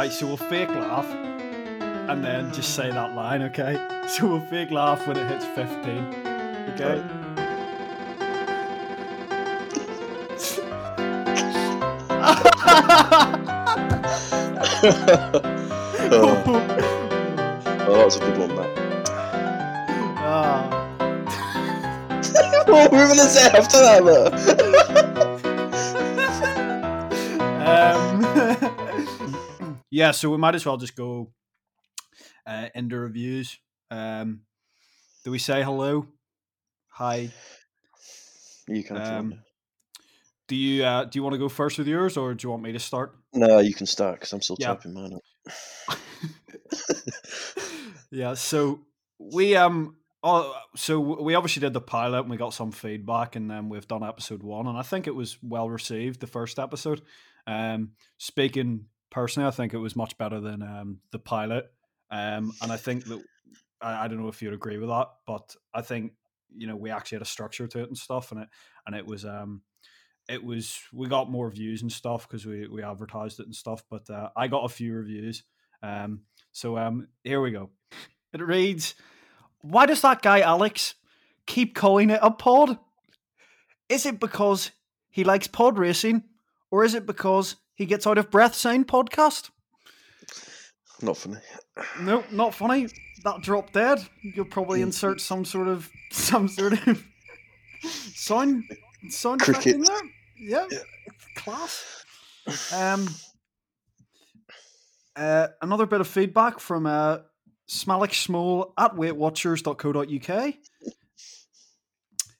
Right, so we'll fake laugh and then just say that line, okay? So we'll fake laugh when it hits 15. Okay? oh, oh, that was a good one, that. Ah. what were we going to say after that, though? yeah, so we might as well just go uh, into reviews. Um, do we say hello? Hi. You can. Um, do you uh, do you want to go first with yours, or do you want me to start? No, you can start because I'm still Yeah. typing mine up. yeah, so we um oh so we obviously did the pilot and we got some feedback and then we've done episode 1 and I think it was well received the first episode. Um speaking personally I think it was much better than um the pilot. Um and I think that I, I don't know if you'd agree with that, but I think you know we actually had a structure to it and stuff and it and it was um it was we got more views and stuff because we we advertised it and stuff but uh, i got a few reviews um so um here we go it reads why does that guy alex keep calling it a pod is it because he likes pod racing or is it because he gets out of breath saying podcast Not funny. no not funny that dropped dead you'll probably insert some sort of some sort of sound sound effect in there yeah, Yeah. class um uh, another bit of feedback from uh, Smalik Small at weightwatchers.co.uk.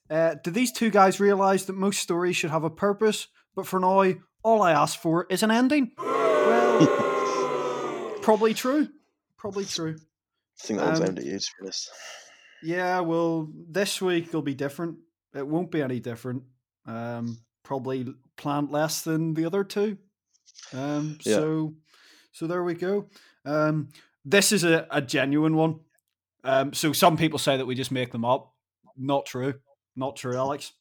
Uh, do these two guys realize that most stories should have a purpose? But for now, all I ask for is an ending. Well, probably true. Probably true. I think that was Um, aimed at you, to be. Yeah, well, this week will be different. It won't be any different. Um, probably planned less than the other two. Um, Yeah. so, so there we go. Um, this is a, a genuine one. Um, so some people say that we just make them up. Not true. Not true, Alex.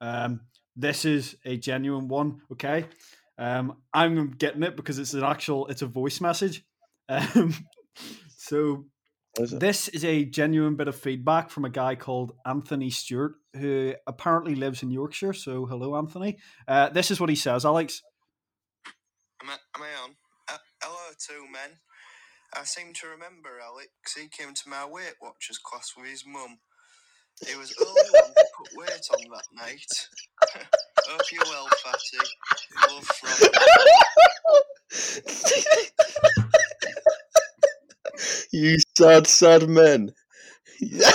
Um, this is a genuine one. Okay. Um, I'm getting it because it's an actual. It's a voice message. Um, so Is this is a genuine bit of feedback from a guy called Anthony Stewart, who apparently lives in Yorkshire. So, hello, Anthony. Uh, this is what he says, Alex. Am I, am I on? Uh, hello, two men. I seem to remember Alex. He came to my Weight Watchers class with his mum. He was the only one to put weight on that night. Hope you're well, Fatty. Love from. you sad, sad men. I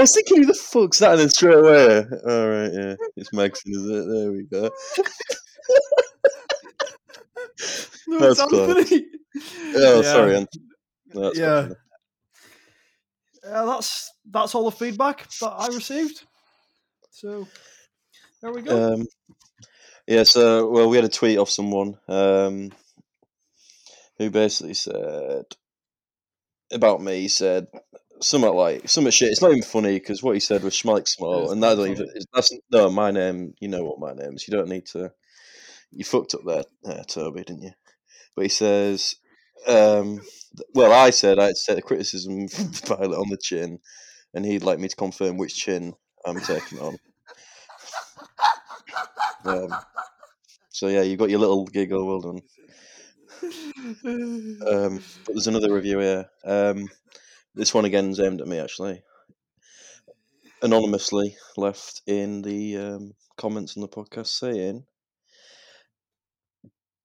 was thinking, who the fuck's that? And then straight away, all right, yeah, it's Megson, is it? There we go. No, That's it's close. Anthony. Oh, Yeah. sorry, Anthony. No, that's Yeah. fine. Uh, that's that's all the feedback that I received. So there we go. Um, yeah, so well, we had a tweet off someone um, who basically said about me. He said something like something shit. It's not even funny because what he said was schmalik small, and that don't even that's no my name. You know what my name is. You don't need to. You fucked up there, uh, Toby, didn't you? But he says, um, well, I said I had to take the criticism pilot on the chin, and he'd like me to confirm which chin I'm taking on. Um, so yeah, you got your little giggle. Well done. Um, but there's another review here. Um, this one again is aimed at me actually. Anonymously left in the um, comments on the podcast saying,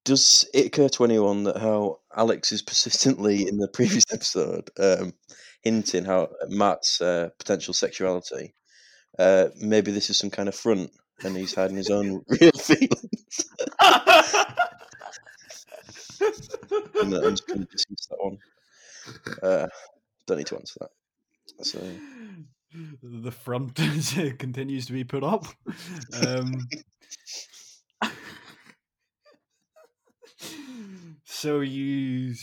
"Does it occur to anyone that how Alex is persistently in the previous episode um, hinting how Matt's uh, potential sexuality? Uh, maybe this is some kind of front, and he's hiding his own real feelings." and I'm just going to dismiss that one. Uh, don't need to answer that. So the front continues to be put up. Um, so you,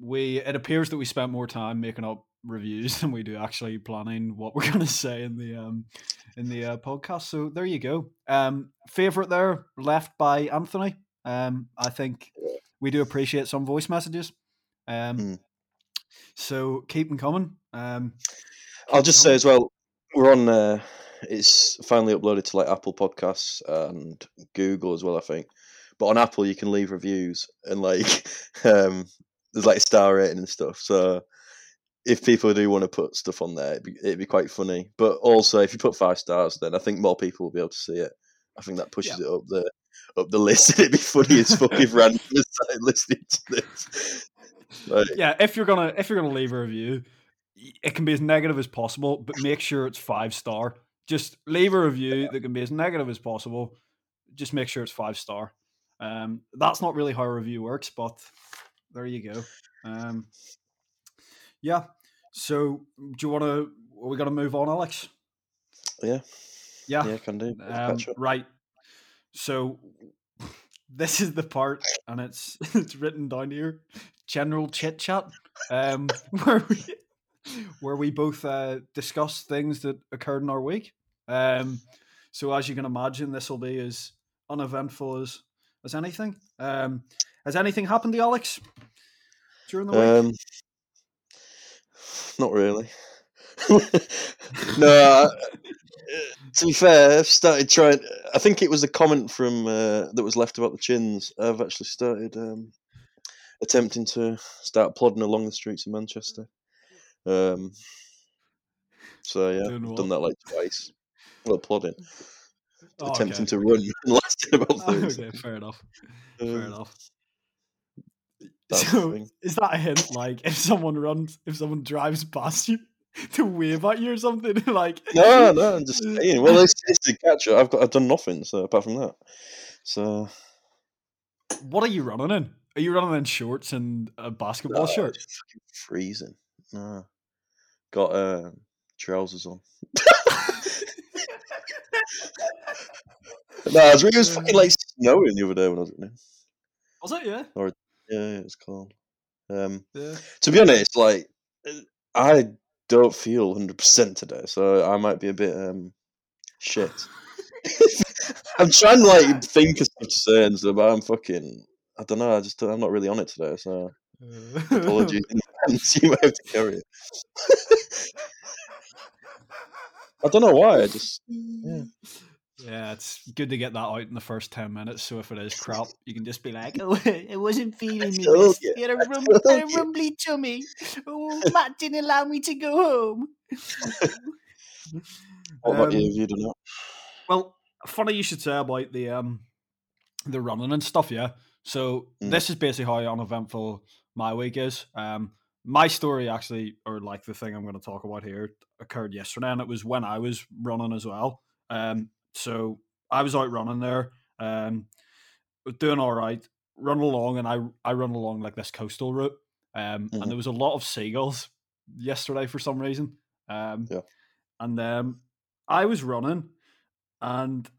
we it appears that we spent more time making up reviews than we do actually planning what we're going to say in the um in the uh, podcast. So there you go. Um, favorite there left by Anthony. Um, I think we do appreciate some voice messages. Um, Mm. so keep them coming. Um, I'll just them say as well, we're on. Uh, it's finally uploaded to like Apple Podcasts and Google as well, I think. But on Apple, you can leave reviews and like um, there's like star rating and stuff. So if people do want to put stuff on there, it'd be, it'd be quite funny. But also, if you put five stars, then I think more people will be able to see it. I think that pushes it up the up the list. It'd be funny as fuck if started listening to this. Like, yeah, if you're gonna if you're gonna leave a review, it can be as negative as possible, but make sure it's five star. Just leave a review that can be as negative as possible. Just make sure it's five star. Um, that's not really how a review works, but there you go. Um, yeah. So, do you want to? We got to move on, Alex. yeah, Yeah. yeah, can do. Um, right. So this is the part, and it's it's written down here. General chit chat, um, where we where we both uh, discuss things that occurred in our week. Um, so as you can imagine, this will be as uneventful as as anything. Um, has anything happened to Alex during the week? Um, not really. no, I, to be fair, I've started trying. I think it was a comment from uh, that was left about the chins. I've actually started um, attempting to start plodding along the streets of Manchester. Um, so yeah, Doing I've done that like twice. Well, plodding, Oh, attempting okay. to run, and lasting about Oh, okay, fair enough. Fair Um, enough. So is that a hint? Like if someone runs, if someone drives past you, to wave at you or something? like No, no, I'm just saying. Well, it's, it's the catcher. I've got, I've done nothing. So apart from that, so what are you running in? Are you running in shorts and a basketball No, shirt? freezing. No, got uh, trousers on. No, it was, it was fucking like snowing the other day when I was in there. Was it? Yeah. Or Yeah, yeah, it's cold. Um, Yeah. to be honest, like uh, I don't feel hundred percent today, so I might be a bit um shit. I'm trying to like think of stuff to say and stuff, but I'm fucking. I don't know. I just I'm not really on it today, so apologies. you might have to carry it. I don't know why. I just yeah. Yeah, it's good to get that out in the first ten minutes. So if it is crap, you can just be like, "Oh, it wasn't feeling me. you, Had a, rum- had a you." rumbly tummy. Oh, Matt didn't allow me to go home." What about you? Um, Have you done that? Well, funny you should say about the um the running and stuff, yeah. So Mm. this is basically how uneventful my week is. Um my story actually or like the thing I'm gonna talk about here occurred yesterday and it was when I was running as well. Um so I was out running there, um doing all right, run along and I I run along like this coastal route. Um Mhm. and there was a lot of seagulls yesterday for some reason. Um Yeah. and um I was running and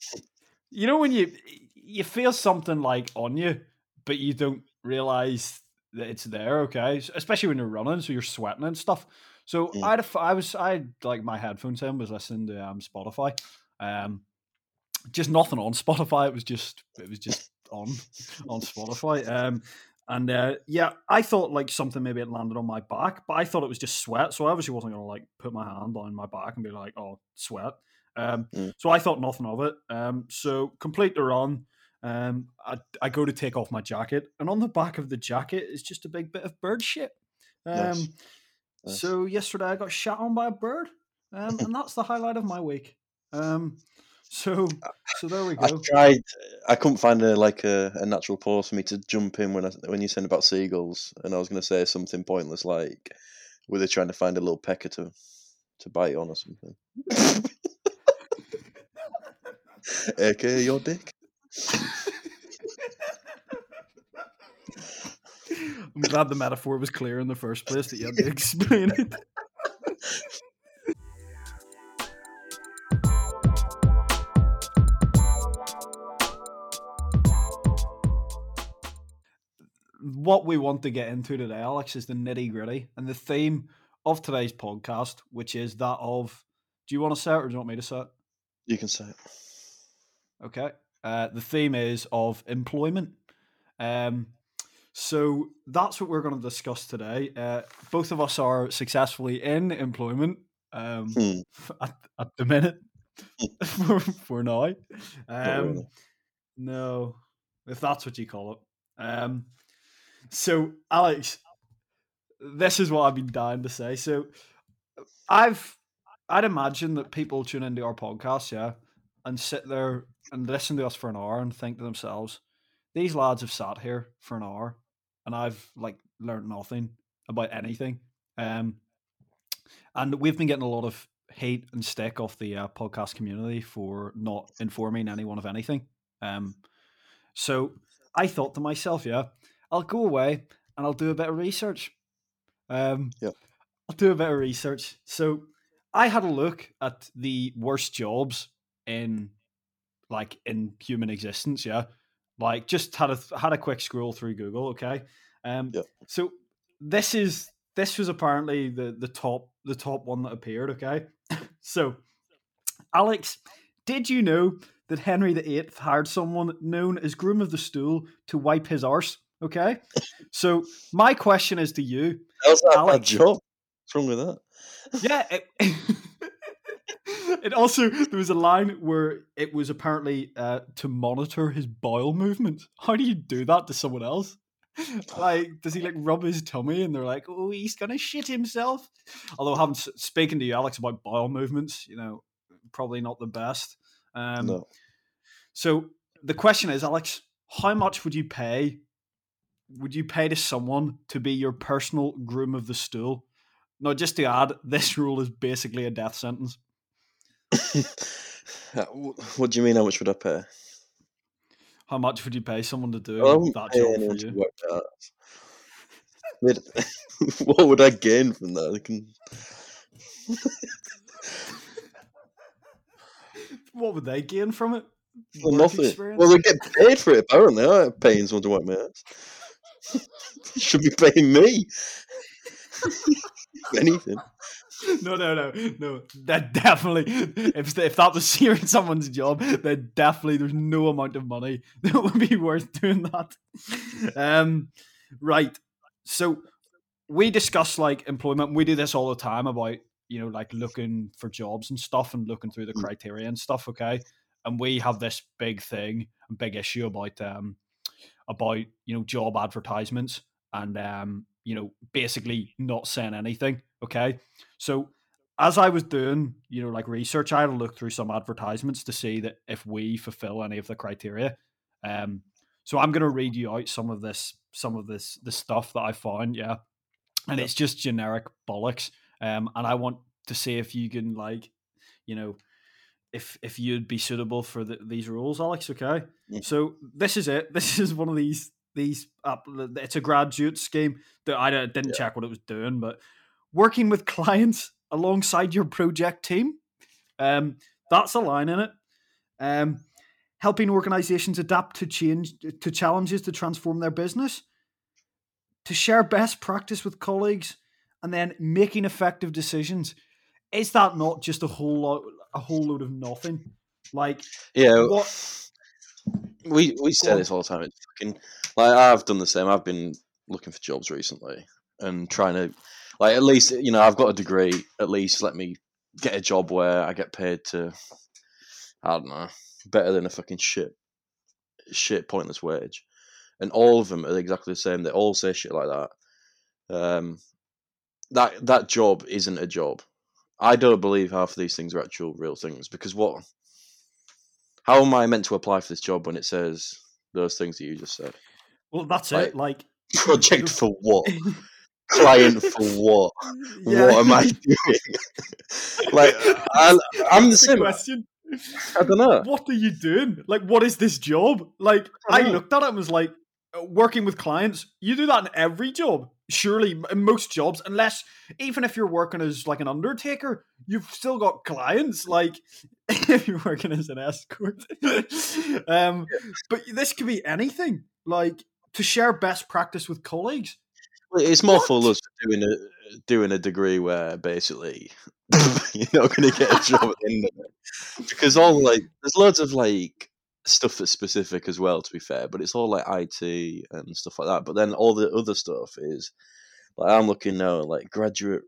you know when you you feel something like on you but you don't realize that it's there okay especially when you're running so you're sweating and stuff so Mm. I had a I was I had, like my headphones in was listening to um Spotify um just nothing on Spotify it was just it was just on on Spotify um and uh, yeah, I thought like something maybe had landed on my back, but I thought it was just sweat. So I obviously wasn't gonna like put my hand on my back and be like, "Oh, sweat." Um, Mm. So I thought nothing of it. Um, so complete the run. Um, I, I go to take off my jacket, and on the back of the jacket is just a big bit of bird shit. Um, Nice. Nice. So yesterday I got shot on by a bird, um, and that's the highlight of my week. Um, so so there we go. I tried. I couldn't find a like a, a natural pause for me to jump in when I when you said about seagulls, and I was going to say something pointless like, "Were they trying to find a little pecker to to bite on or something?" AKA your dick. I'm glad the metaphor was clear in the first place that you had to explain it. What we want to get into today, Alex, is the nitty gritty and the theme of today's podcast, which is that of. Do you want to say it or do you want me to say it? You can say it. Okay. Uh, the theme is of employment. Um, So that's what we're going to discuss today. Uh, both of us are successfully in employment um, Hmm. at, at the minute for, for now. Um, really. No, if that's what you call it. Um, so, Alex, this is what I've been dying to say. So, I've, I'd imagine that people tune into our podcast, yeah, and sit there and listen to us for an hour and think to themselves, these lads have sat here for an hour and I've like learned nothing about anything. Um, and we've been getting a lot of hate and stick off the uh, podcast community for not informing anyone of anything. Um, so I thought to myself, yeah, I'll go away and I'll do a bit of research. Um, Yeah. I'll do a bit of research. So I had a look at the worst jobs in like in human existence. Yeah, like just had a had a quick scroll through Google. Okay, um, Yeah. so this is this was apparently the the top the top one that appeared. Okay, so Alex, did you know that Henry VIII hired someone known as groom of the stool to wipe his arse? Okay, so my question is to you. How's that bad Alex. job? What's wrong with that? Yeah. It, it also there was a line where it was apparently uh, to monitor his bowel movement. How do you do that to someone else? Like, does he like rub his tummy and they're like, "Oh, he's gonna shit himself"? Although, having s- spoken to you, Alex, about bowel movements, you know, probably not the best. Um, no. so the question is, Alex, how much would you pay? Would you pay to someone to be your personal groom of the stool? Now, just to add, this rule is basically a death sentence. Uh, what do you mean? How much would I pay? How much would you pay someone to do I that pay job for you? What would I gain from that? I can... What would they gain from it? Well, nothing. experience? Well, they get paid for it. Apparently, I'm paying someone to wipe my ass. Should be paying me. Anything. no, no, no, no. That definitely, if if that was serious someone's job, then definitely there's no amount of money that would be worth doing that. Um, right. So we discuss like employment. We do this all the time about you know like looking for jobs and stuff and looking through the Mm. criteria and stuff. Okay, and we have this big thing, a big issue about um about you know job advertisements and um you know basically not saying anything. Okay, so as I was doing, you know, like research, I had to look through some advertisements to see that if we fulfill any of the criteria. Um, so I'm going to read you out some of this, some of this, the stuff that I found, yeah, and it's just generic bollocks. Um, and I want to see if you can, like, you know, if if you'd be suitable for the, these rules, Alex. Okay, Mm. so this is it. This is one of these these. app- It's a graduate scheme that I didn't check what it was doing, but working with clients alongside your project team. Um, that's a line in it. Um, helping organizations adapt to change to challenges to transform their business, to share best practice with colleagues, and then making effective decisions. Is that not just a whole lot, a whole load of nothing? Like, Yeah. What- We we say this all the time. It's fucking like I've done the same. I've been looking for jobs recently and trying to like at least you know I've got a degree. At least let me get a job where I get paid to I don't know better than a fucking shit shit pointless wage. And all of them are exactly the same. They all say shit like that. Um, that that job isn't a job. I don't believe half of these things are actual real things because what? How am I meant to apply for this job when it says those things that you just said? well, that's Like- it. Like, Project for what? Client for what? yeah. What am I doing? like I, I'm the same. question. I don't know. what are you doing? Like, what is this job? Like, I I looked at it and was like, uh, working with clients, you do that in every job. Surely, in most jobs, unless even if you're working as like an undertaker, you've still got clients. Like, if you're working as an escort, um, but this could be anything. Like to share best practice with colleagues. It's more What? for us doing a doing a degree where basically you're not going to get a job in the end of it because all like there's loads of like stuff that's specific as well. To be fair, but it's all like IT and stuff like that. But then all the other stuff is like I'm looking now like graduate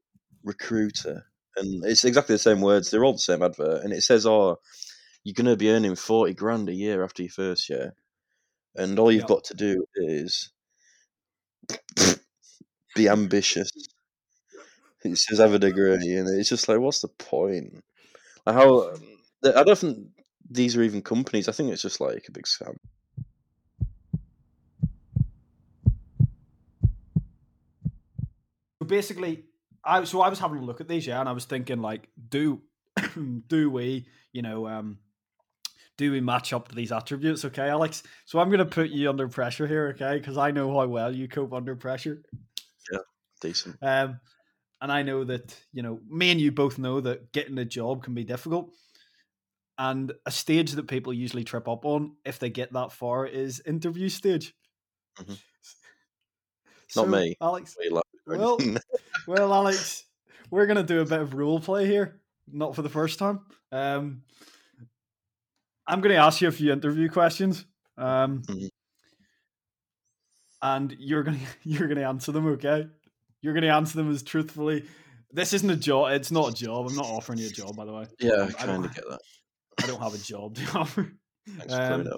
recruiter, and it's exactly the same words. They're all the same advert, and it says, "Oh, you're going to be earning forty grand a year after your first year, and all you've Yep. got to do is be ambitious." It says have a degree, and it's just like, what's the point? Like how? Um, I don't think these are even companies. I think it's just like a big scam. So basically, I so I was having a look at these, yeah, and I was thinking like, do do we, you know, um, do we match up to these attributes? Okay, Alex. So I'm going to put you under pressure here, okay? Because I know how well you cope under pressure. Yeah, decent. Um, and I know that you know me and you both know that getting a job can be difficult. And a stage that people usually trip up on if they get that far is interview stage. Mhm. Not me. Alex. Well, well, Alex, we're gonna do a bit of role play here. Not for the first time. Um, I'm gonna ask you a few interview questions. Um, Mhm. and you're gonna you're gonna answer them. Okay, you're gonna answer them as truthfully. This isn't a job. It's not a job. I'm not offering you a job, by the way. yeah, I I kind of get that. I don't have a job to offer. Thanks for clearing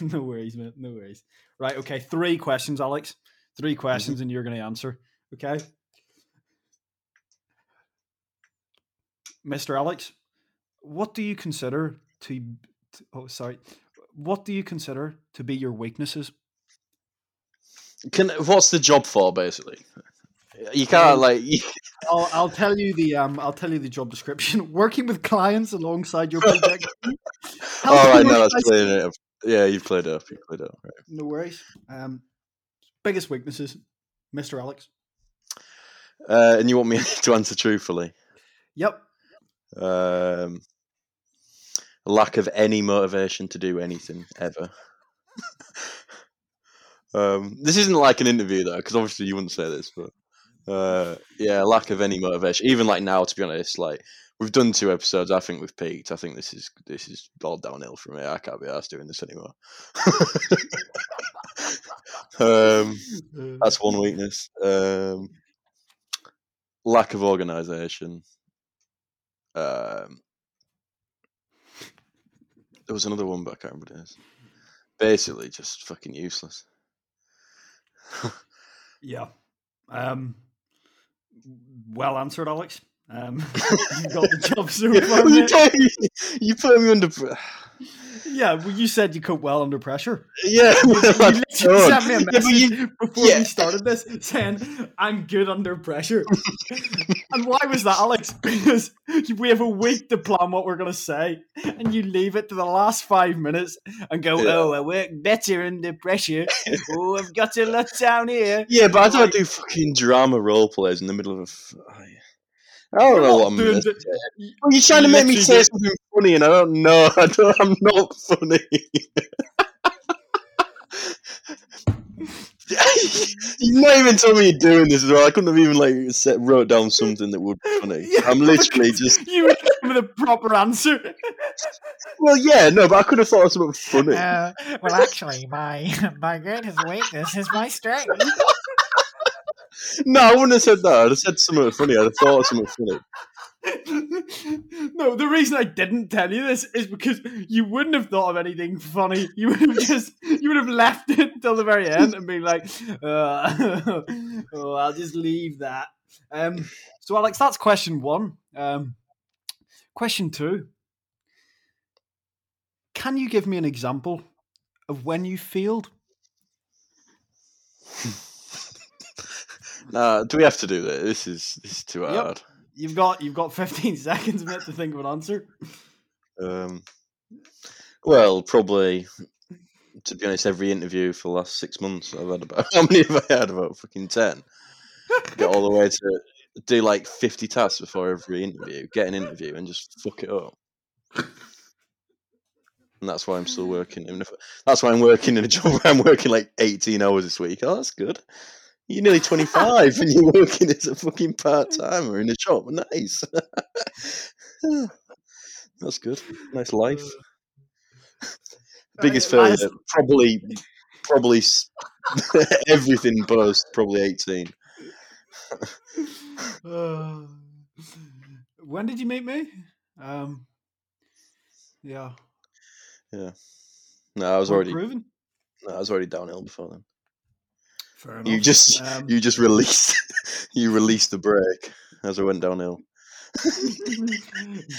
Um, no worries, mate. No worries. Right. Okay. Three questions, Alex. Mm-hmm. Three questions, and you're going to answer. Okay. Mr. Alex, what do you consider to, to- oh sorry, what do you consider to be your weaknesses? Can what's the job for basically? You can't like. I'll, I'll tell you the um I'll tell you the job description. Working with clients alongside your project. all right, no, that's playing it up. Yeah, you've played it up. You've played it up. Right. No worries. Um, biggest weaknesses, Mr. Alex. Uh, and you want me to answer truthfully? Yep. Um, lack of any motivation to do anything ever. um, this isn't like an interview though, because obviously you wouldn't say this, but uh, yeah, lack of any motivation. Even like now, to be honest, like we've done two episodes. I think we've peaked. I think this is this is all downhill from here. I can't be asked doing this anymore. um, that's one weakness. Um, lack of organisation. Um, there was another one, but I can't remember what it is. Basically, just fucking useless. Yeah. Um. Well answered, Alex. Um, you got the job so far. You, mate. put me, you put me under. Yeah, well, you said you cope well under pressure. Yeah, You, you I literally don't. sent me a Yeah, you- before yeah. we started this saying I'm good under pressure. and why was that, Alex? Because we have a week to plan what we're gonna say, and you leave it to the last five minutes and go, Yeah. "Oh, I work better under pressure. oh, I've got a lot down here." Yeah, but I don't do fucking drama role plays in the middle of a. Oh, f- I I don't know what I'm doing gonna the- say. You're trying to make me say something funny, and I don't know. I don't, I'm not funny. You've not even told me you're doing this as well. I couldn't have even like set, wrote down something that would be funny. Yeah, I'm literally just. You would give me the proper answer. Well, yeah, no, but I could have thought of something funny. Uh, well, actually, my my greatest weakness is my strength. No, I wouldn't have said that. I'd have said something funny. I'd have thought of something funny. no, the reason I didn't tell you this is because you wouldn't have thought of anything funny. You would have just you would have left it till the very end and been like, uh, "Oh, I'll just leave that." Um, so, Alex, that's question one. Um, question two: Can you give me an example of when you failed? Nah, do we have to do that? This is this is too Yep. hard. You've got you've got fifteen seconds mate, to think of an answer. Um, well, probably. To be honest, every interview for the last six months I've had about how many have I had? About fucking ten. Get all the way to do like fifty tasks before every interview, get an interview, and just fuck it up. And that's why I'm still working. Even if, that's why I'm working in a job where I'm working like 18 hours this week. Oh, that's good. You're nearly 25 and you're working as a fucking part timer in a shop. Nice. that's good. Nice life. Biggest Uh, failure, last- probably, probably everything buzz, probably eighteen. Uh, when did you meet me? Um, yeah, Yeah. No, I was already, improving. no, I was already downhill before then. Fair You just, Um, you just released, you released the brake as I went downhill.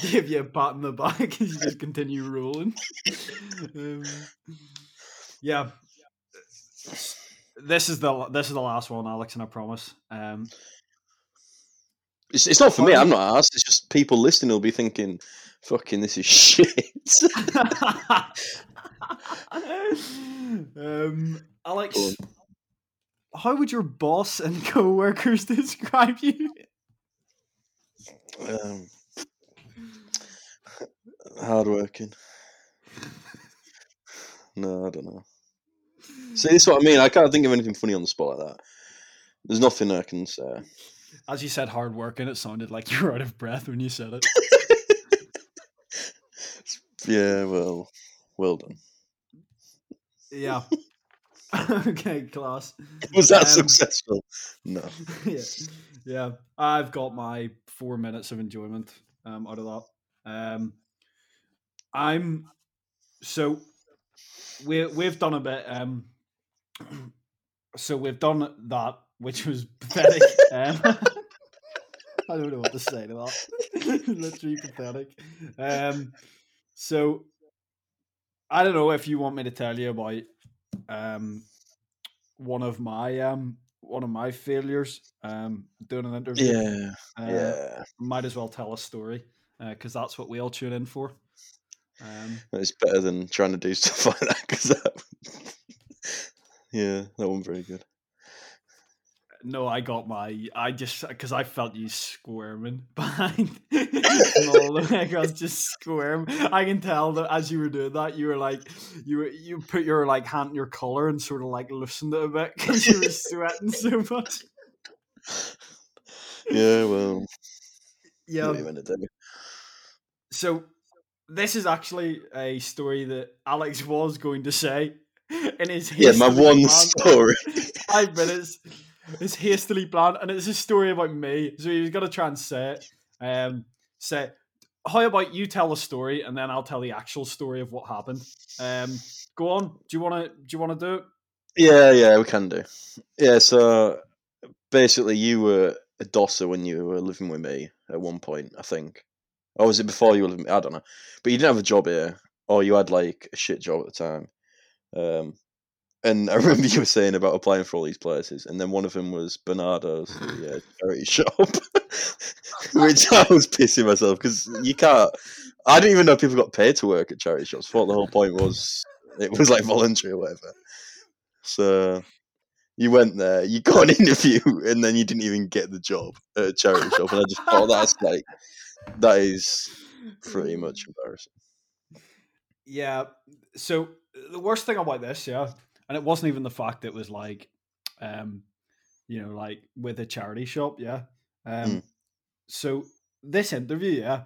give you a pat on the back and you just continue rolling. Um, yeah, this is the this is the last one, Alex, and I promise. Um, It's, it's not for me. I'm not asked. It's just people listening will be thinking, "Fucking, this is shit." um, Alex. How would your boss and co-workers describe you? um, hardworking. No, I don't know. See, this is what I mean. I can't think of anything funny on the spot like that. There's nothing I can say. As you said, hard working. It sounded like you were out of breath when you said it. Yeah, well, well done. Yeah. okay, class. Was that Um, successful? No. yeah, yeah. I've got my four minutes of enjoyment um, out of that. Um, I'm so we we've done a bit. Um, so we've done that, which was pathetic. Um, I don't know what to say to that. Literally pathetic. Um, so I don't know if you want me to tell you about um one of my um one of my failures um doing an interview. Yeah, Uh, yeah. Might as well tell a story because that's what we all tune in for. Um, It's better than trying to do stuff like that. Cause that... yeah, that wasn't very good. No, I got my. I just because I felt you squirming behind all the way across, just squirm. I can tell that as you were doing that, you were like, you were, you put your like hand in your collar and sort of like loosened it a bit because you were sweating so much. Yeah, well, Yeah. what are you meant to do? So this is actually a story that Alex was going to say in his Yeah, my one story. five minutes. It's hastily planned, and it's a story about me. So he was gonna try and say it. Um, say, how about you tell the story, and then I'll tell the actual story of what happened. Um, go on. Do you wanna? Do you wanna do it? Yeah, yeah, we can do. Yeah, so basically, you were a dosser when you were living with me at one point, I think. Or was it before you were living? I don't know. But you didn't have a job here, or you had like a shit job at the time. Um, and I remember you were saying about applying for all these places, and then one of them was Barnardo's the, uh, charity shop, which I was pissing myself because you can't. I didn't even know people got paid to work at charity shops. I thought the whole point was it was like voluntary or whatever. So you went there, you got an interview, and then you didn't even get the job at a charity shop. And I just thought that's like that is pretty much embarrassing. Yeah. So the worst thing about this, yeah, and it wasn't even the fact that it was like, um, you know, like with a charity shop, yeah. Um, Mm. so this interview, yeah,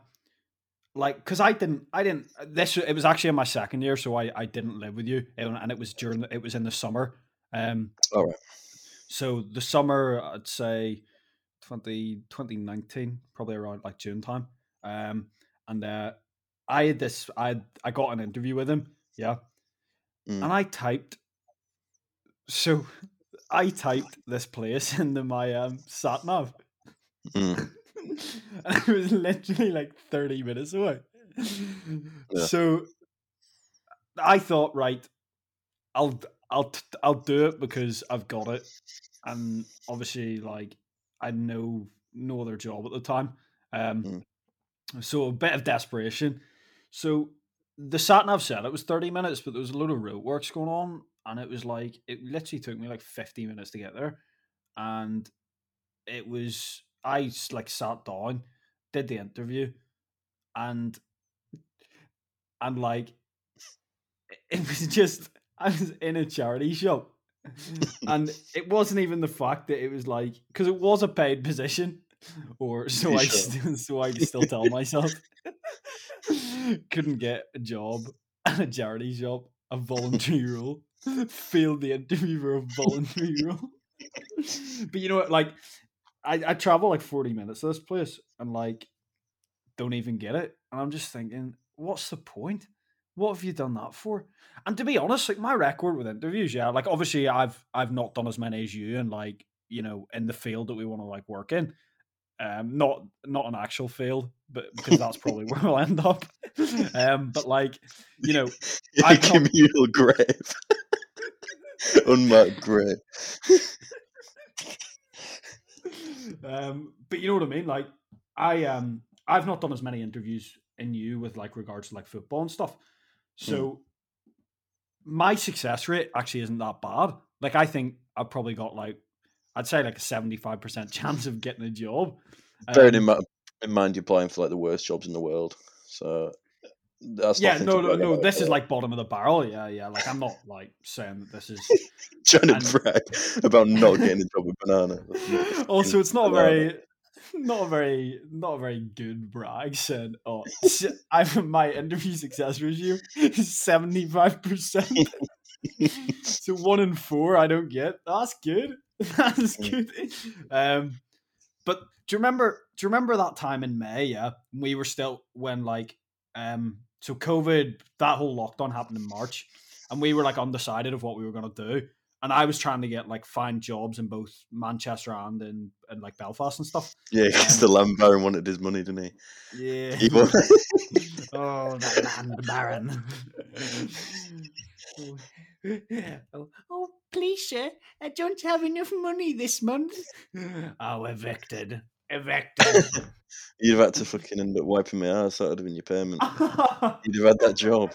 like because I didn't, I didn't. This it was actually in my second year, so I I didn't live with you, and, and it was during it was in the summer. Um, All right. so the summer, I'd say 20, 2019, probably around like June time. Um, and uh, I had this, I had, I got an interview with him, yeah, Mm. and I typed. So I typed this place into my um, sat nav, Mm. and it was literally like thirty minutes away. Yeah. So I thought, right, I'll I'll t- I'll do it because I've got it, and obviously, like I know no other job at the time, um, Mm. so a bit of desperation. So the sat nav said it was thirty minutes, but there was a lot of roadworks going on, and it was like it literally took me like 15 minutes to get there, and it was I like sat down, did the interview, and and like it was just I was in a charity shop. and it wasn't even the fact that it was like because it was a paid position, or so I sure? still, so I still tell myself couldn't get a job, a charity shop, a voluntary role. Failed the interview for a voluntary role. but you know what? Like, I, I travel like 40 minutes to this place and like don't even get it. And I'm just thinking, what's the point? What have you done that for? And to be honest, like my record with interviews, yeah, like obviously I've I've not done as many as you and like, you know, in the field that we want to like work in. Um, not not an actual field, but because that's probably where we'll end up. Um, but like, you know, not- communal grave. Unmarked grave. um, but you know what I mean. Like, I um, I've not done as many interviews in you with like regards to like football and stuff. So my success rate actually isn't that bad. Like, I think I've probably got like, I'd say like a seventy five percent chance of getting a job. Bearing in, Um, mind, in mind you're applying for like the worst jobs in the world. So that's yeah, no, no, no. This is like bottom of the barrel. Yeah, yeah. Like, I'm not like saying that this is. trying and- to brag about not getting a job with banana. Also, it's not a banana. very, not a very, not a very good brag. Saying, "Oh, I've my interview success ratio is seventy five percent." So one in four, I don't get. That's good. That's Mm. good. Um, but do you remember? Do you remember that time in May? Yeah, we were still when like um. So COVID, that whole lockdown happened in March, and we were like undecided of what we were gonna do. And I was trying to get like find jobs in both Manchester and in, and like Belfast and stuff. Yeah, because the um, land baron wanted his money, didn't he? Yeah. He oh, that land baron. Oh, oh, oh, please, sir, I don't have enough money this month. Oh, evicted. Evicted. You'd have had to fucking end up wiping my ass. That would have been your payment. You'd have had that job.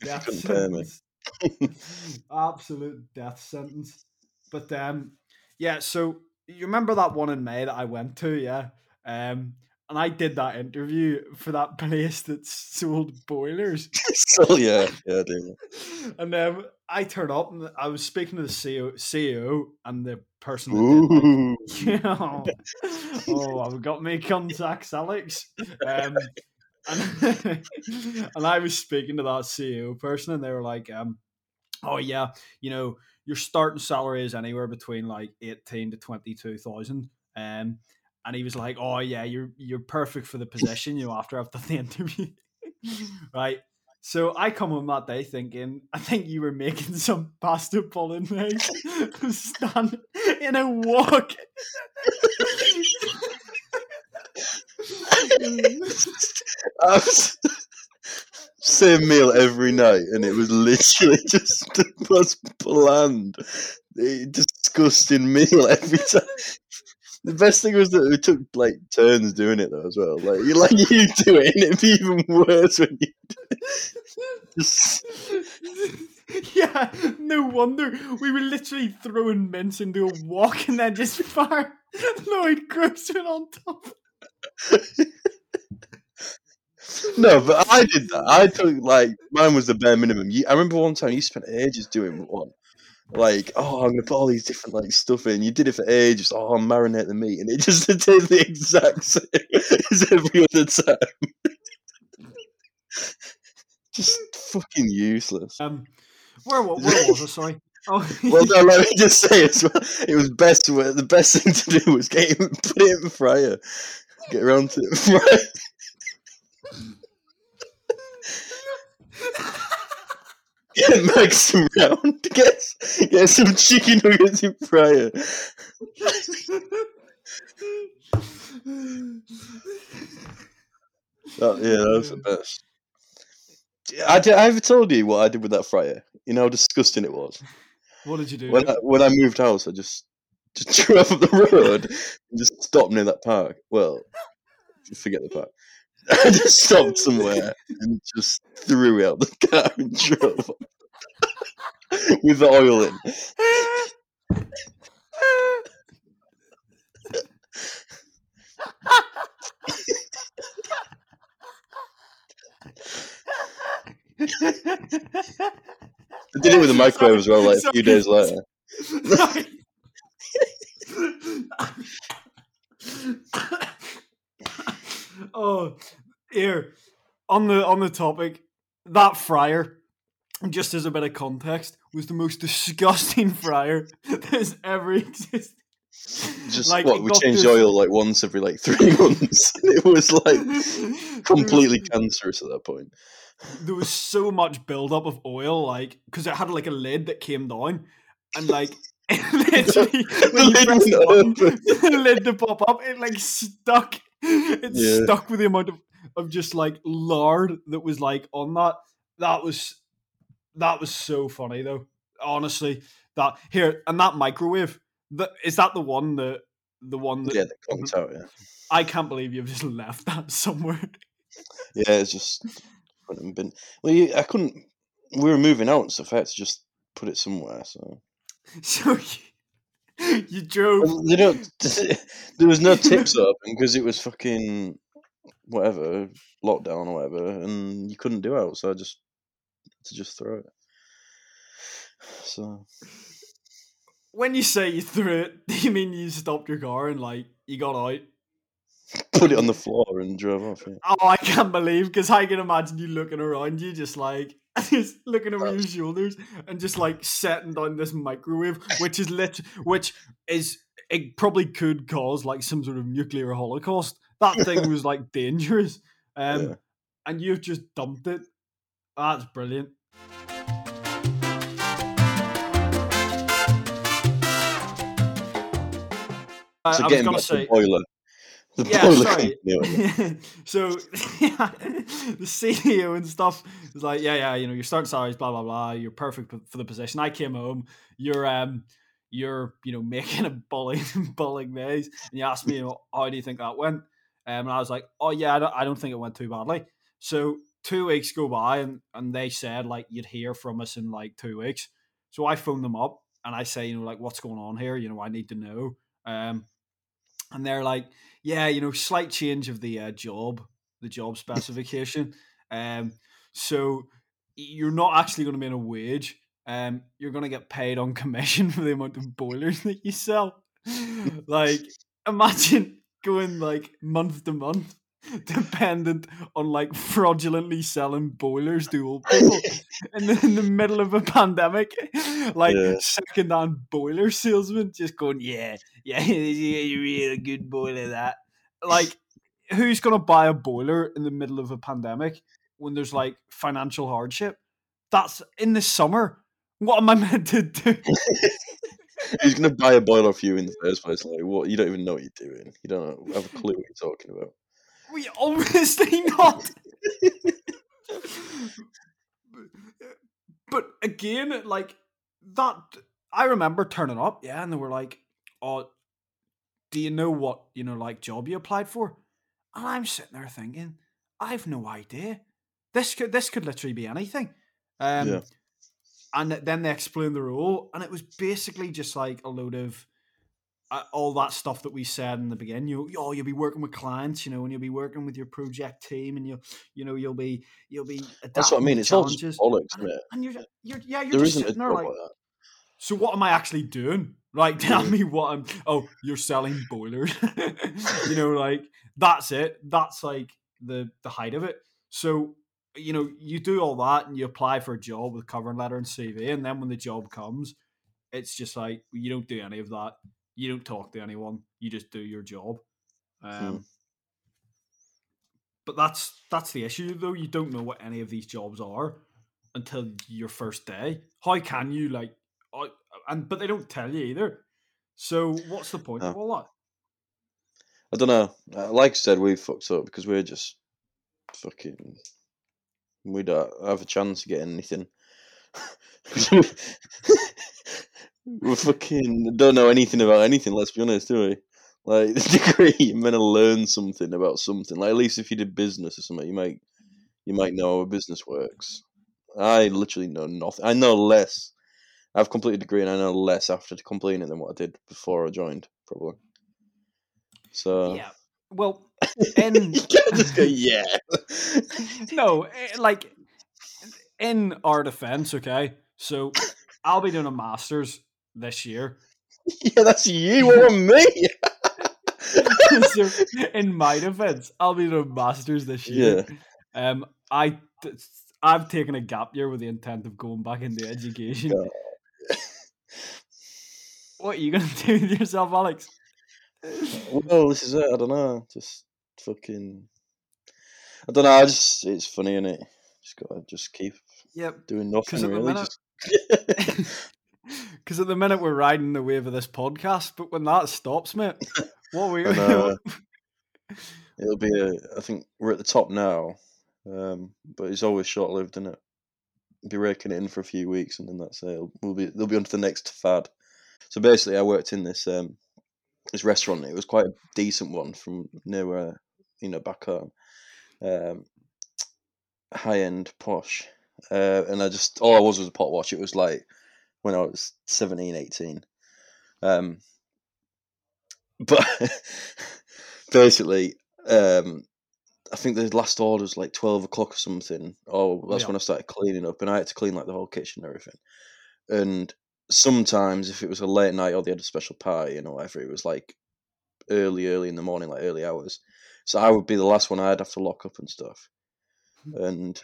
death couldn't pay me. sentence. Absolute death sentence. But um, yeah. So you remember that one in May that I went to? Yeah. Um, and I did that interview for that place that sold boilers. so yeah, yeah, I do. and um, I turned up and I was speaking to the CEO, CEO and the person that did, like, yeah. oh, I've got me contacts, Alex. Um, and, and I was speaking to that CEO person, and they were like, um, "Oh yeah, you know, your starting salary is anywhere between like eighteen to twenty two thousand. Um, and he was like, "Oh yeah, you're you're perfect for the position." You know, after I've done the interview, right? So I come home that day thinking, I think you were making some pasta bolognese, stand in a walk. Same meal every night, and it was literally just the most bland, eh, disgusting meal every time. The best thing was that we took like turns doing it though as well. Like you, like you do it, and it'd be even worse when you just. yeah, no wonder we were literally throwing mince into a wok and then just fire Lloyd Grossman on top. No, but I did that. I took like mine was the bare minimum. You, I remember one time you spent ages doing one. Like, oh, I'm gonna put all these different like stuff in. You did it for ages. Oh, I'll marinate the meat, and it just did the exact same as every other time. just fucking useless. Um, where, wa- where was I? Sorry. Oh, Well, no, let me just say as well. It was best. The best thing to do was get him, put it in the fryer, get around to it. Fry. Get Max around. Get get some chicken nuggets in fryer. That, yeah, that was the best. I, did, I ever told you what I did with that fryer? You know how disgusting it was. what did you do? When I, when I moved house, I just just drove up the road and just stopped near that park. Well, forget the park. I just stopped somewhere and just threw out the car and drove with the oil in. I did it with a microwave as well, like a few days later. oh, here on the on the topic that fryer, just as a bit of context, was the most disgusting fryer that has ever existed. Just Like, what we changed this- oil like once every like three months. it was like completely cancerous at that point. there was so much buildup of oil, like because it had like a lid that came down, and like literally when you press the button, the lid to pop up, it like stuck. It Yeah. stuck with the amount of of just like lard that was like on that. That was that was so funny though. Honestly, that here and that microwave. That is that the one that the one that Yeah, conked out. Yeah, I can't believe you've just left that somewhere. yeah, it's just couldn't been. Well, you, I couldn't. We were moving out, so I had to just put it somewhere. So So you, you drove. Well, they don't. there was no tips open because it was fucking whatever lockdown or whatever, and you couldn't do out. So I just to just throw it. So When you say you threw it, do you mean you stopped your car and like you got out? put it on the floor and drove off. Yeah. Oh, I can't believe because I can imagine you looking around you, just like just looking over your shoulders and just like setting down this microwave, which is lit, which is it probably could cause like some sort of nuclear holocaust. That thing was like dangerous, um, Yeah. and you've just dumped it. That's brilliant. I, So I was getting gonna back the say, boiler. The yeah, boiler sorry. so yeah, the CEO and stuff was like, yeah, yeah, you know, your starting salaries, blah blah blah. You're perfect for the position. I came home. You're um, you're you know making a bullying bullying maze, and you asked me, you know, how do you think that went? Um, and I was like, oh yeah, I don't, I don't think it went too badly. So two weeks go by, and and they said like you'd hear from us in like two weeks. So I phone them up and I say, you know, like what's going on here? You know, I need to know. Um, and they're like, yeah, you know, slight change of the uh, job, the job specification. um, so you're not actually going to be in a wage. Um, you're going to get paid on commission for the amount of boilers that you sell. like, imagine going like month to month, dependent on like fraudulently selling boilers to old people in the, in the middle of a pandemic. Like Yeah. second-hand boiler salesman just going, yeah, yeah, you really a good boiler that. Like, who's gonna buy a boiler in the middle of a pandemic when there's mm. like financial hardship? That's in the summer. What am I meant to do? Going to buy a boiler for you in the first place? Like, what? You don't even know what you're doing. You don't have a clue what you're talking about. We obviously not. but again, like that, I remember turning up, yeah, and they were like, "Oh, do you know what you know, like job you applied for?" And I'm sitting there thinking, "I've no idea. This could this could literally be anything." Um, Yeah. And then they explained the role, and it was basically just like a load of uh, all that stuff that we said in the beginning. You, oh, you'll be working with clients, you know, and you'll be working with your project team, and you'll, you know, you'll be, you'll be. That's what I mean. It's all just bollocks, and, and you're, you're, yeah, you're There just sitting there like, like so what am I actually doing? Like, tell me what I'm. Oh, you're selling boilers. you know, like that's it. That's like the the height of it. So you know, you do all that and you apply for a job with covering letter and CV, and then when the job comes, it's just like you don't do any of that. You don't talk to anyone. You just do your job. Um, Hmm. But that's that's the issue, though. You don't know what any of these jobs are until your first day. How can you like? I- And but they don't tell you either. So what's the point of all that? I don't know. Uh, Like I said, we fucked up because we're just fucking. We don't have a chance of getting anything. we fucking don't know anything about anything. Let's be honest, do we? Like the degree, you're meant to learn something about something. Like at least if you did business or something, you might you might know how a business works. I literally know nothing. I know less. I've completed a degree and I know less after completing it than what I did before I joined, probably. So yeah. Well, in you can't just go, yeah. no, eh, like in our defense, okay. So I'll be doing a masters this year. yeah, that's you. or me? so in my defense, I'll be doing masters this year. Um, I I've taken a gap year with the intent of going back into education. What are you gonna do with yourself, Alex? Well, this is it. I don't know. Just fucking. I don't know. I just it's funny, is it? Just gotta just keep Yep. doing nothing really. minute- Just Because at the minute we're riding the wave of this podcast, but when that stops, mate, what we I know. It'll be a. I think we're at the top now, um, but it's always short lived, isn't it? Be raking it in for a few weeks, and then that's it. It'll- We'll be. They'll be on to the next fad. So basically, I worked in this um, this restaurant. It was quite a decent one from near where you know back home, um, high end posh. Uh, and I just all I was was a pot wash. It was like when I was 17, 18. Um, but basically, um, I think the last order was like twelve o'clock or something. Oh, that's Yeah. when I started cleaning up, and I had to clean like the whole kitchen and everything. And sometimes, if it was a late night or they had a special party, you know, whatever, it was like early, early in the morning, like early hours. So I would be the last one. I'd have to lock up and stuff, and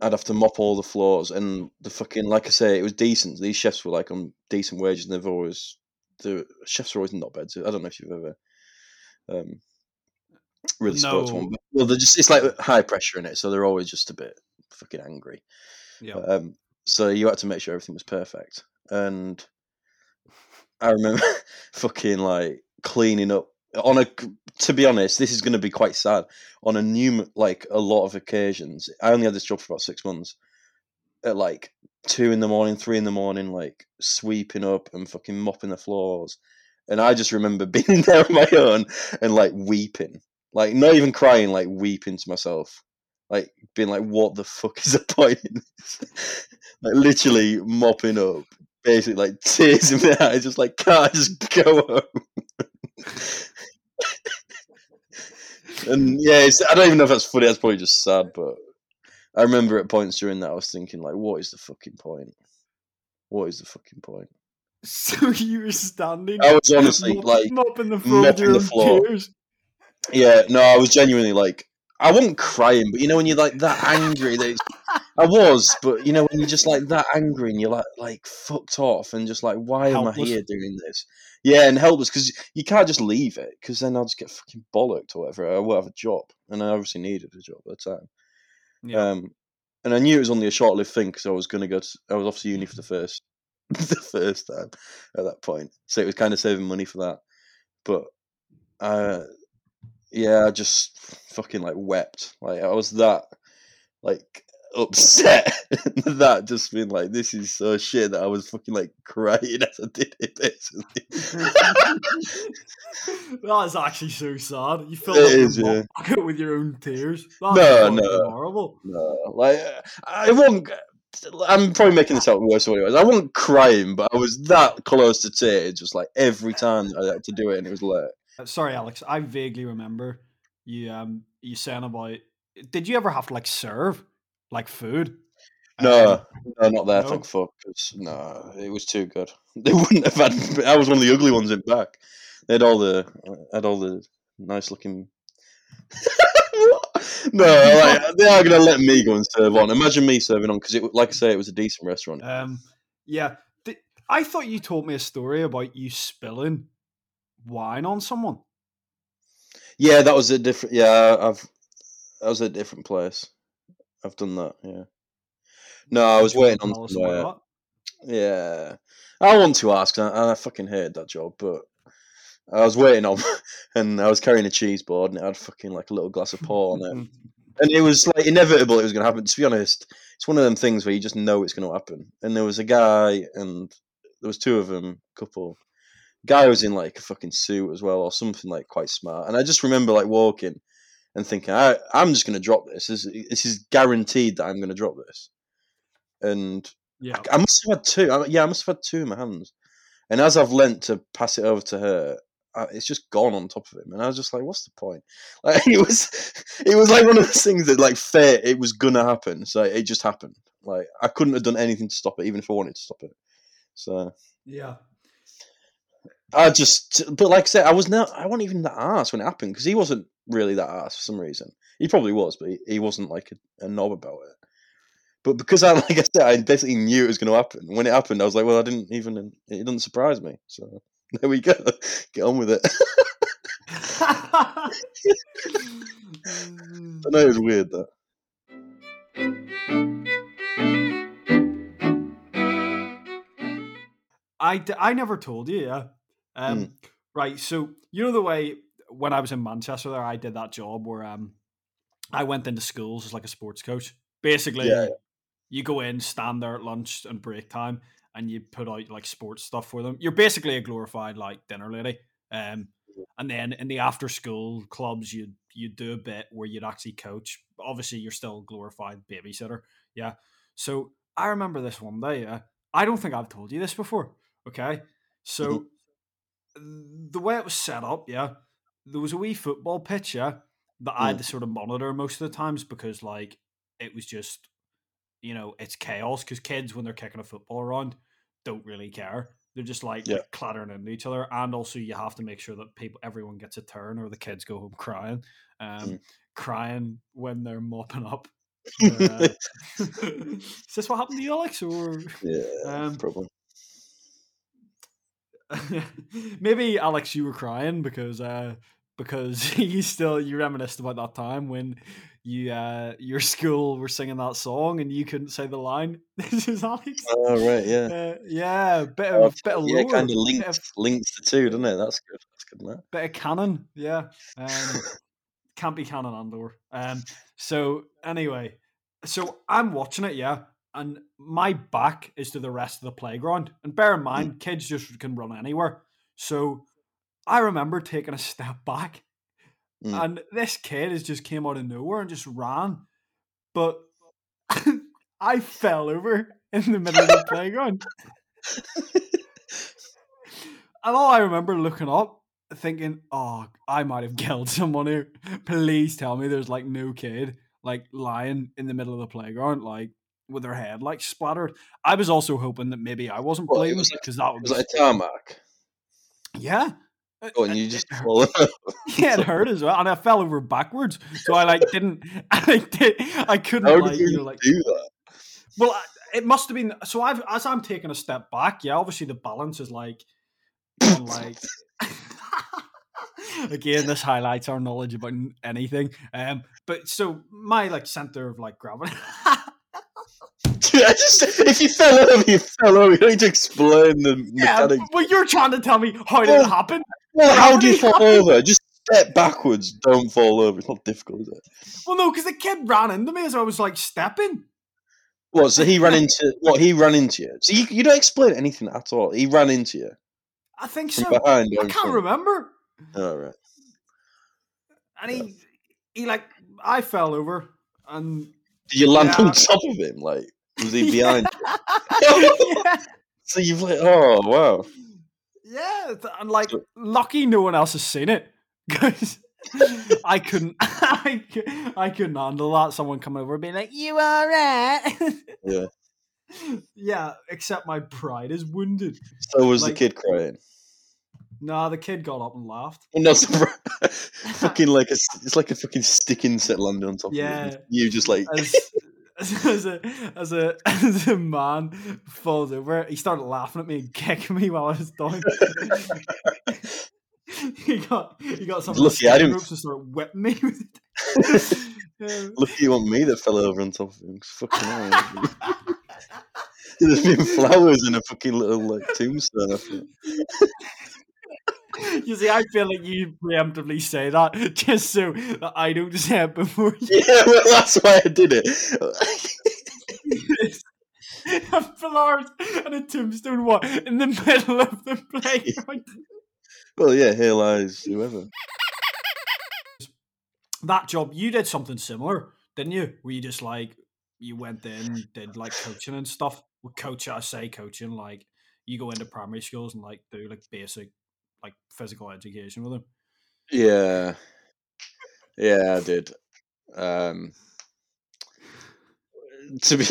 I'd have to mop all the floors. And the fucking, like I say, it was decent. These chefs were like on decent wages, and they've always the chefs are always in not bed. I don't know if you've ever um, really spoke to one. But, well, they're just it's like high pressure in it, so they're always just a bit fucking angry. yeah. Um, so you had to make sure everything was perfect. And I remember fucking like cleaning up on a. To be honest, this is going to be quite sad. On a new, like a lot of occasions, I only had this job for about six months. At like two in the morning, three in the morning, like sweeping up and fucking mopping the floors. And I just remember being there on my own and like weeping, like not even crying, like weeping to myself, like being like, "What the fuck is the point?" like literally mopping up, basically like tears in my eyes, just like, "Can't I just go home?" and yeah, it's, I don't even know if that's funny. That's probably just sad, but I remember at points during that I was thinking like, "What is the fucking point? What is the fucking point?" So you were standing. I was honestly mop- like, mopping the floor mopping the floor. tears. Yeah, no, I was genuinely like, I wasn't crying, but you know when you're like that angry that I was, but you know when you're just like that angry and you're like like fucked off and just like, why am I here doing this? Yeah, and helpless because you can't just leave it because then I'll just get fucking bollocked or whatever. I will have a job, and I obviously needed a job at the time. Yeah. Um, and I knew it was only a short-lived thing because I was going to go. To, I was off to uni for the first, the first time at that point, so it was kind of saving money for that. But, uh, yeah, I just fucking like wept. Like I was that like upset that just being like, this is so shit that I was fucking like crying as I did it. Basically, that is actually so sad. You filled It up your yeah. with your own tears. That's No, no. horrible. no, like I won't. I'm probably making this out worse than what it was. I wasn't crying, but I was that close to tears, just like every time I had to do it, and it was late. Uh, Sorry, Alex. I vaguely remember you um you saying about. Did you ever have to like serve like food? No, Um, no, not there. no? Thank fuck. 'cause, no, it was too good. They wouldn't have had. I was one of the ugly ones in back. They had all the had all the nice looking. no, like, they are gonna let me go and serve on. Imagine me serving on because it, like I say, it was a decent restaurant. Um, yeah. I thought you told me a story about you spilling wine on someone. Yeah, that was a different. Yeah, I've that was a different place. I've done that. Yeah. No, I was Do you wanna waiting on somewhere. Yeah, I want to ask, and I, I fucking hated that job, but I was waiting on, and I was carrying a cheese board, and it had fucking like a little glass of port on it, and it was like inevitable it was going to happen. To be honest, it's one of them things where you just know it's going to happen. And there was a guy, and there was two of them, couple. Guy was in like a fucking suit as well, or something like quite smart. And I just remember like walking and thinking, I, I'm just going to drop this. this. This is guaranteed that I'm going to drop this. And yeah. I must have had two. I, yeah, I must have had two in my hands. And as I've leant to pass it over to her, I, it's just gone on top of him. And I was just like, "What's the point?" Like it was, it was like one of those things that, like, fate, it was gonna happen. So it just happened. Like I couldn't have done anything to stop it, even if I wanted to stop it. So Yeah. I just, but like I said, I was not, I wasn't even that ass when it happened because he wasn't really that ass for some reason. He probably was, but he, he wasn't like a, a knob about it. But because I, like I said, I basically knew it was going to happen. When it happened, I was like, well, I didn't even. It didn't surprise me. So there we go. Get on with it. I know it was weird though. I, d- I never told you, yeah. Um, Mm. Right, so you know the way when I was in Manchester there, I did that job where um, I went into schools as like a sports coach. Basically, Yeah. you go in, stand there at lunch and break time, and you put out like sports stuff for them. You're basically a glorified like dinner lady. Um, and then in the after school clubs, you you do a bit where you'd actually coach. Obviously, you're still a glorified babysitter. Yeah. So I remember this one day. Yeah. I don't think I've told you this before. Okay. So the way it was set up, yeah, there was a wee football pitch, yeah, that I had Mm. to sort of monitor most of the times because like it was just, you know, it's chaos because kids when they're kicking a football around don't really care. They're just like Yeah. clattering into each other, and also you have to make sure that people, everyone gets a turn, or the kids go home crying, um, Mm. crying when they're mopping up. uh, Is this what happened to you, Alex? Or yeah, um, probably. maybe Alex, you were crying because uh because you still you reminisced about that time when you uh your school were singing that song and you couldn't say the line. This is Alex. Oh right, yeah. Uh, yeah, bit Oh, of bit of yeah, kind of bit of, links links the two, doesn't it? That's good. That's good, man. bit of canon. Yeah, um, can't be canon Andor. Um, so anyway, so I'm watching it. Yeah, and my back is to the rest of the playground. And bear in mind, kids just can run anywhere. So I remember taking a step back, Mm. and this kid has just came out of nowhere and just ran, but I fell over in the middle of the playground. And all I remember looking up, thinking, "Oh, I might have killed someone here. Please tell me there's like no kid like lying in the middle of the playground, like with her head like splattered." I was also hoping that maybe I wasn't Well, was like- because that Was be it a tarmac? yeah. Oh, and you just fall yeah, it hurt as well, and I fell over backwards, so I like didn't, I did, I couldn't How like did you you know like do that? Well, it must have been. So I've as I'm taking a step back. Yeah, obviously the balance is like, on, like. Again, this highlights our knowledge about anything. Um, but so my like center of like gravity. I just if you fell over, you fell over. You don't need to explain the yeah, mechanics. well, you're trying to tell me how did Oh. it happen? Well, how do you fall over? Just step backwards. Don't fall over. It's not difficult, is it? Well, no, because the kid ran into me as I was like stepping. What? So he ran into what? He ran into you. So you, you don't explain anything at all. He ran into you I think so. behind. I can't front? remember. Oh, right. And he, he like, I fell over, and Did you land Yeah. on top of him? Like was he behind? yeah. So you've like, oh wow. Yeah, and uh, like lucky no one else has seen it because I couldn't, I, I couldn't handle that. Someone coming over and being like, "You all right?" Yeah. yeah. Except my pride is wounded. So was Like- the kid crying? Nah, the kid got up and laughed. Not fucking like a, it's like a fucking stick insect landing on top Yeah. of you. You just like As, as a as a as a man falls over, he started laughing at me and kicking me while I was down. he got he got some Lucky I didn't- and started whipping me with it. Yeah. Lucky you want me that fell over on top of him. 'cause Fucking hell. There's been flowers in a fucking little like tombstone. You see, I feel like you preemptively say that just so that I don't say it before you. Yeah, well, that's why I did it. a Flowers and a tombstone what in the middle of the playground. well, yeah, here lies whoever. that job, you did something similar, didn't you? Where you just like you went in, did like coaching and stuff. Well, coach, I say coaching, like you go into primary schools and like do like basic like physical education with them. Yeah, yeah, I did. Um, to be,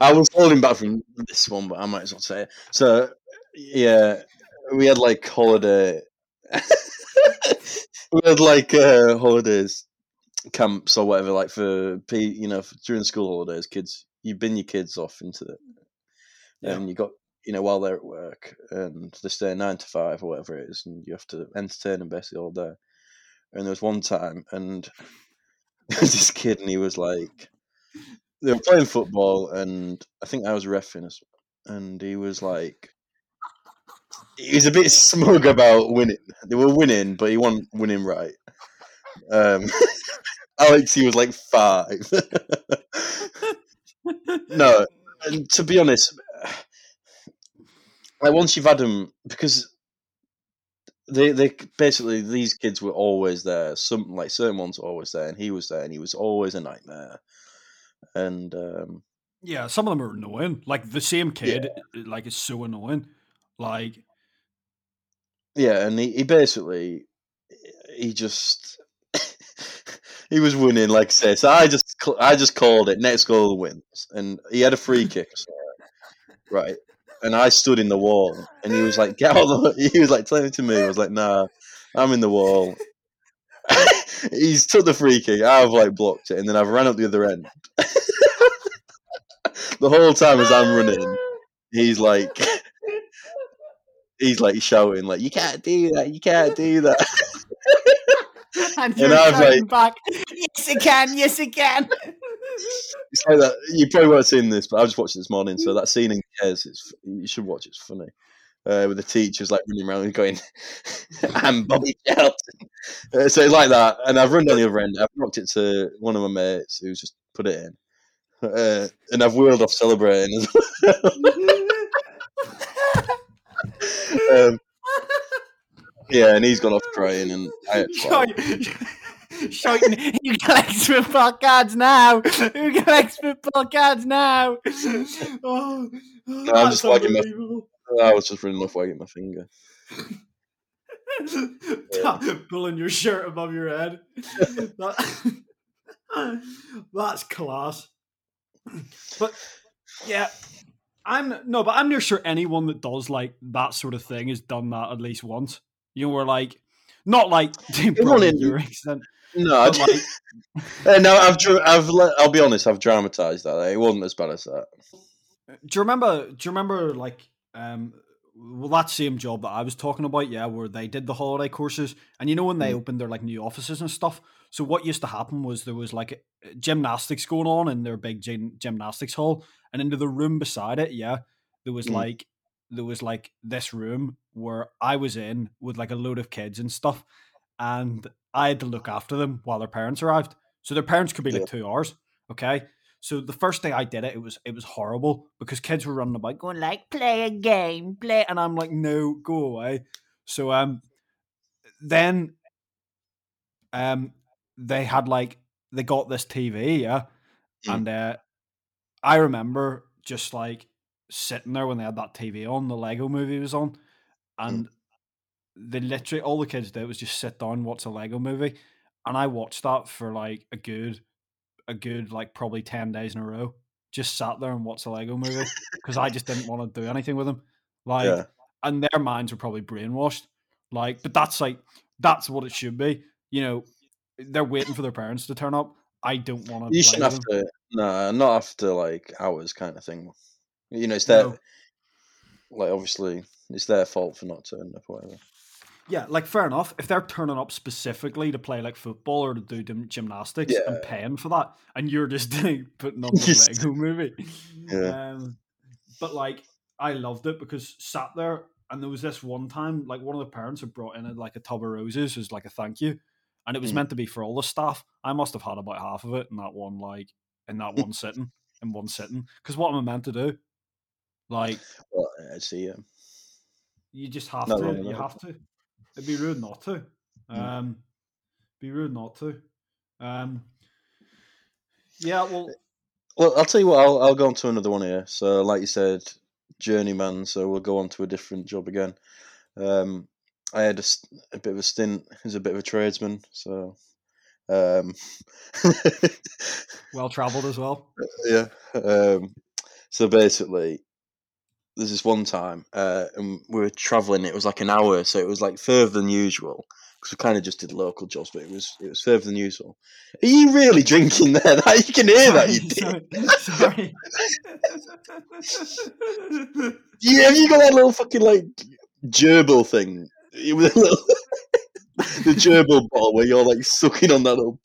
I was holding back from this one, but I might as well say it. So, yeah, we had like holiday. we had like uh, holidays camps or whatever, like for P, you know, for, during school holidays, kids you bin your kids off into it, Yeah. and you got you know while they're at work and they stay nine to five or whatever it is, and you have to entertain them basically all day. And there was one time, and there was this kid, and he was like, they were playing football, and I think I was refing, and he was like, he was a bit smug about winning. They were winning, but he wasn't winning right. Um, Alex, he was like five. no, and to be honest, like once you've had them, because they they basically these kids were always there. Some like certain ones were always there, and he was there, and he was always a nightmare. And um, Yeah, some of them are annoying. Like the same kid, like is so annoying. Like yeah, and he, he basically he just he was winning, like I say. So I just I just called it. Next goal wins, and he had a free kick, something, right? And I stood in the wall, and he was like, "Get out!" of the-" He was like telling it to me. I was like, "Nah, I'm in the wall." He's took the free kick. I've like blocked it, and then I've ran up the other end. the whole time as I'm running, he's like, he's like shouting, like, "You can't do that! You can't do that!" And And I was shouting back, yes, I can, yes, I can. Like that. You probably won't have seen this, but I just watched it this morning. So that scene in Kes, it's you should watch. it, It's funny. Uh, with the teachers like running around and going, "I'm Bobby Charlton." Uh, so it's like that, and I've run down the other end. I've knocked it to one of my mates who's just put it in, uh, and I've wheeled off celebrating as well. um, yeah, and he's gone off crying, and I. Shouting, you collect football cards now. Who collects football cards now. oh, I'm just wagging my- oh, I was just running off wagging my finger. Pulling your shirt above your head. That- that's class. But yeah, I'm no, but I'm near sure anyone that does like that sort of thing has done that at least once. You know, we're like not like probably in- No, like Uh, no, I've, I've, I'll be honest, I've dramatized that. It wasn't as bad as that. do you remember? Do you remember like um? Well, that same job that I was talking about, yeah, where they did the holiday courses, and you know when they Mm. opened their like new offices and stuff. So what used to happen was there was like gymnastics going on in their big gym- gymnastics hall, and into the room beside it, yeah, there was Mm. like there was like this room where I was in with like a load of kids and stuff, and I had to look after them while their parents arrived. So their parents could be like two hours, okay. So the first day I did it, it was it was horrible because kids were running about going like play a game, play, and I'm like, no, go away. So um, then um, they had like they got this TV, yeah, Mm. and uh, I remember just like sitting there when they had that TV on, the Lego Movie was on, and they literally all the kids did was just sit down, watch a Lego Movie, and I watched that for like a good, a good like probably ten days in a row. Just sat there and watched a Lego Movie because I just didn't want to do anything with them. Like, Yeah. and their minds were probably brainwashed. Like, but that's like that's what it should be. You know, they're waiting for their parents to turn up. I don't want to. You shouldn't have to, no, not after like hours kind of thing. You know, it's their, No. like, obviously, it's their fault for not turning up or whatever. Yeah, like fair enough. If they're turning up specifically to play like football or to do gym- gymnastics and Yeah. paying for that, and you're just doing putting on the Just- Lego movie. Yeah. Um, but like, I loved it because sat there and there was this one time, like one of the parents had brought in a, like a tub of roses as like a thank you, and it was Mm. meant to be for all the staff. I must have had about half of it in that one, like in that one sitting, in one sitting. Because what am I meant to do? Like, Well, I see. Um, you just have to. You have to. It'd be rude not to. Um, be rude not to. Um, yeah. Well, well, I'll tell you what. I'll I'll go on to another one here. So, like you said, journeyman. So we'll go on to a different job again. Um, I had a, a bit of a stint as a bit of a tradesman. So, um, well traveled as well. yeah. Um, so basically, there's this one time, uh, and we were traveling. It was like an hour, so it was like further than usual because we kind of just did local jobs, but it was it was further than usual. Are you really drinking there? That you can hear that, you dick. Sorry. Yeah, have you got that little fucking like gerbil thing? It was a little the gerbil bottle where you're like sucking on that little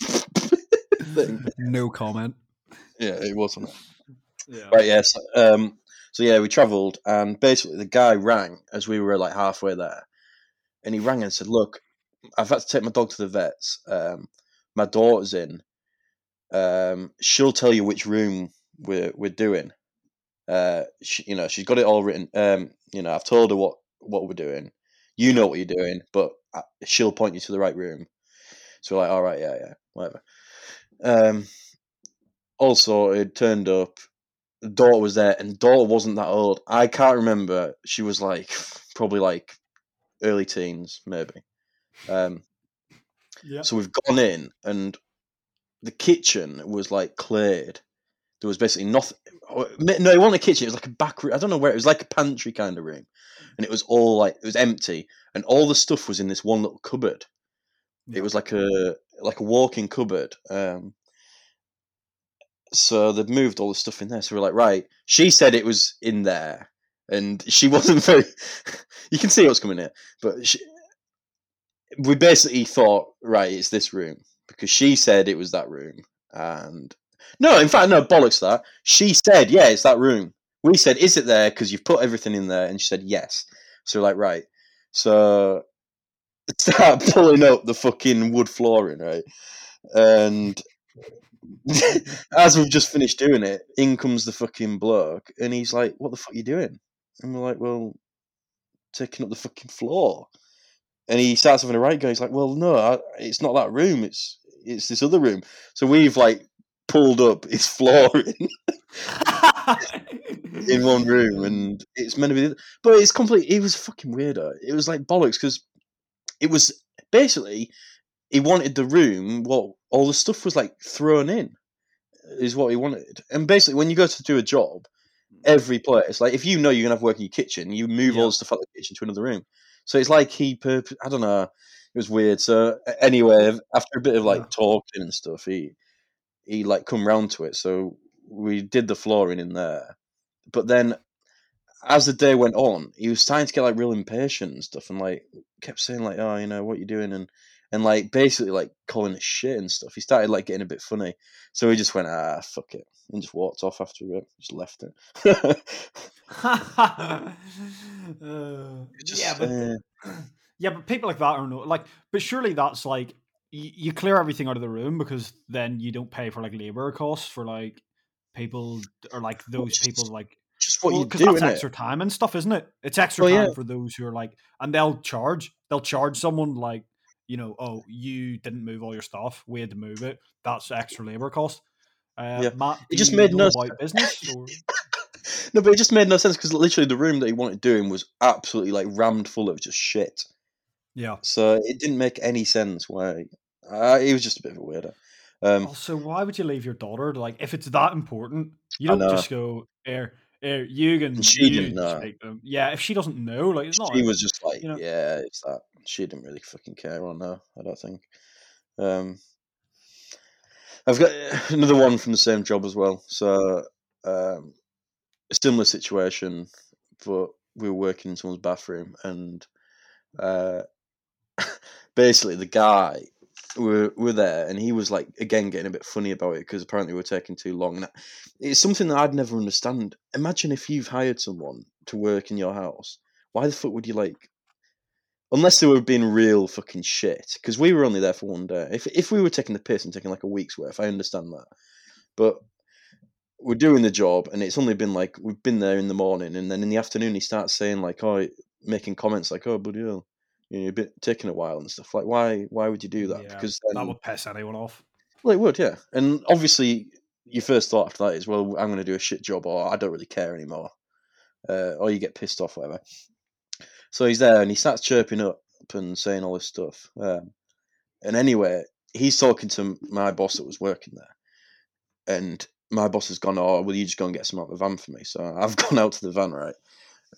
thing. no comment. Yeah, it wasn't. Yeah. Right, yes. Um, so yeah, we travelled, and basically the guy rang as we were like halfway there, and he rang and said, "Look, I've had to take my dog to the vets. Um, my daughter's in. Um, she'll tell you which room we're we're doing. Uh, she, you know, she's got it all written. Um, you know, I've told her what what we're doing. You know what you're doing, but uh, she'll point you to the right room. So we're like, all right, yeah, yeah, whatever. Um, also, it turned up. Daughter was there, and daughter wasn't that old. I can't remember. She was like probably like early teens, maybe. Um, Yeah. so we've gone in, and the kitchen was like cleared. There was basically nothing. No, it wasn't a kitchen. It was like a back room. I don't know where. It was like a pantry kind of room, and it was all like it was empty, and all the stuff was in this one little cupboard. Yeah. It was like a like a walk-in cupboard. Um, so they've moved all the stuff in there. So we're like, right. She said it was in there, and she wasn't very. you can see what's coming here, but she, we basically thought, right, it's this room because she said it was that room, and no, in fact, no bollocks. That she said, yeah, it's that room. We said, is it there? Because you've put everything in there, and she said yes. So we're like, right. So start pulling up the fucking wood flooring, right? And as we've just finished doing it, in comes the fucking bloke, and he's like, "What the fuck are you doing?" And we're like, "Well, taking up the fucking floor." And he starts having a right go. He's like, "Well, no, I, it's not that room. It's it's this other room." So we've like pulled up his flooring in one room, and it's meant to be. the But it's complete. It was fucking weirdo. It was like bollocks because it was basically he wanted the room. What all the stuff was like thrown in is what he wanted. And basically, when you go to do a job, mm. every place, like if you know you're gonna have work in your kitchen, you move Yeah. all the stuff out of the kitchen to another room. So it's like he, purp- I don't know, it was weird. So anyway, after a bit of like talking and stuff, he he like come round to it. So we did the flooring in there, but then as the day went on, he was starting to get like real impatient and stuff, and like kept saying like, "Oh, you know, what you're doing?" and and like basically like calling it shit and stuff. He started like getting a bit funny, so he just went, "Ah, fuck it," and just walked off after it. Just left it. Uh, Just, yeah, but uh, yeah, but people like that are no like. But surely that's like you, you clear everything out of the room because then you don't pay for like labor costs for like people or like those just- people like just what well, you do, that's extra time and stuff, isn't it? It's extra Well, time yeah. for those who are like, and they'll charge. They'll charge someone like, you know, oh, you didn't move all your stuff. We had to move it. That's extra labor cost. Uh, Yeah. Matt, It just made no business. Or? no, but it just made no sense because literally the room that he wanted doing was absolutely like rammed full of just shit. Yeah. So it didn't make any sense why. Uh, he was just a bit of a weirdo. Um, Also, why would you leave your daughter? Like, if it's that important, you don't just go, "Here, And she didn't know. them." Yeah, if she doesn't know, like, it's not. she was just like, you know- yeah, it's that. She didn't really fucking care on no, I don't think. Um, I've got another one from the same job as well. So, um, a similar situation, but we were working in someone's bathroom, and uh, basically the guy were were there, and he was like again getting a bit funny about it because apparently we are taking too long. And it's something that I'd never understand. Imagine if you've hired someone to work in your house. Why the fuck would you like? Unless they were being real fucking shit, because we were only there for one day. If if we were taking the piss and taking like a week's worth, I understand that. But we're doing the job, and it's only been like we've been there in the morning, and then in the afternoon he starts saying like, oh, making comments like, oh, bloody hell, you know, you're a bit taking a while and stuff. Like, why why would you do that? Yeah, because that would piss anyone off. well, it would, yeah. And obviously, your first thought after that is, well, I'm going to do a shit job, or I don't really care anymore, uh, or you get pissed off, whatever. So he's there, and he starts chirping up and saying all this stuff. Um, and anyway, he's talking to my boss that was working there, and my boss has gone, "Oh, will you just go and get some out of the van for me?" So I've gone out to the van, right?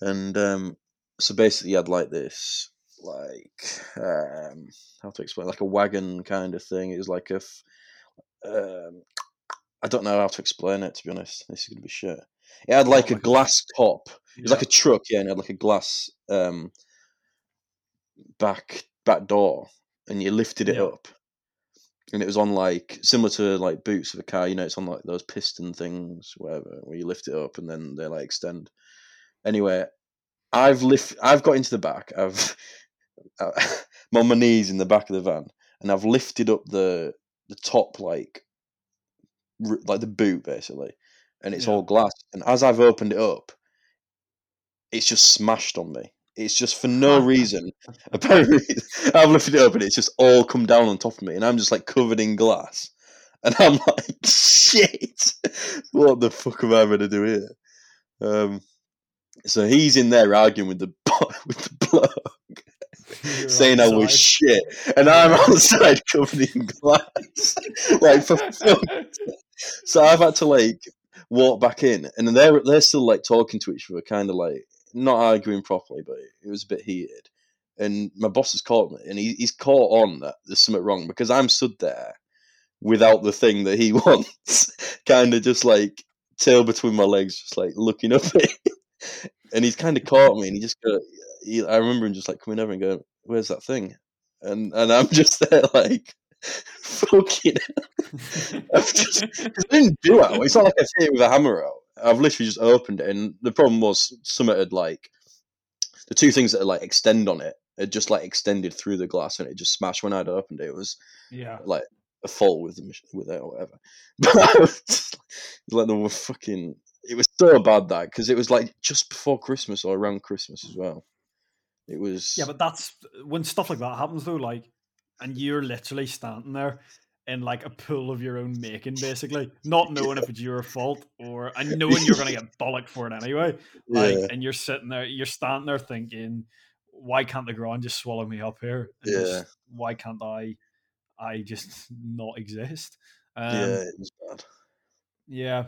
and um, so basically, he had like this, like um, how to explain, like a wagon kind of thing. It was like a, f- um, I don't know how to explain it. To be honest, this is gonna be shit. It had like a like a- glass top. It was like a truck, yeah, and it had like a glass um, back back door, and you lifted it Yeah. up, and it was on like similar to like boots of a car. You know, it's on like those piston things, whatever, where you lift it up and then they like extend. Anyway, I've lift, I've got into the back. I've I'm on my knees in the back of the van, and I've lifted up the the top like r- like the boot basically, and it's Yeah. all glass. And as I've opened it up, it's just smashed on me. It's just for no reason. Apparently, I've lifted it up and it's just all come down on top of me, and I'm just like covered in glass. And I'm like, shit, what the fuck am I going to do here? Um, so he's in there arguing with the with the bloke, saying I was shit, and I'm outside covered in glass, like for fuck. So I've had to like walk back in, and they're they're still like talking to each other, kind of like not arguing properly, but it was a bit heated. And my boss has caught me, and he, he's caught on that there's something wrong because I'm stood there without the thing that he wants, kind of just like tail between my legs, just like looking up at him. And he's kind of caught me, and he just go. He, I remember him just like coming over and going, "Where's that thing?" And and I'm just there like, fucking. I've just, I didn't do it. It's not like I hit it with a hammer out. I've literally just opened it, and the problem was some had like the two things that like extend on it had just like extended through the glass, and it just smashed when I'd opened it. It was yeah. like a fault with the with it or whatever. But I was just like fucking. It was so bad that because it was like just before Christmas or around Christmas as well. It was Yeah, but that's when stuff like that happens though, like and you're literally standing there in like a pool of your own making, basically, not knowing if it's your fault or and knowing you're gonna get bollocked for it anyway. Like yeah, and you're sitting there, you're standing there thinking, why can't the ground just swallow me up here? And just, Yeah. why can't I I just not exist? Um, yeah, it was bad. Yeah,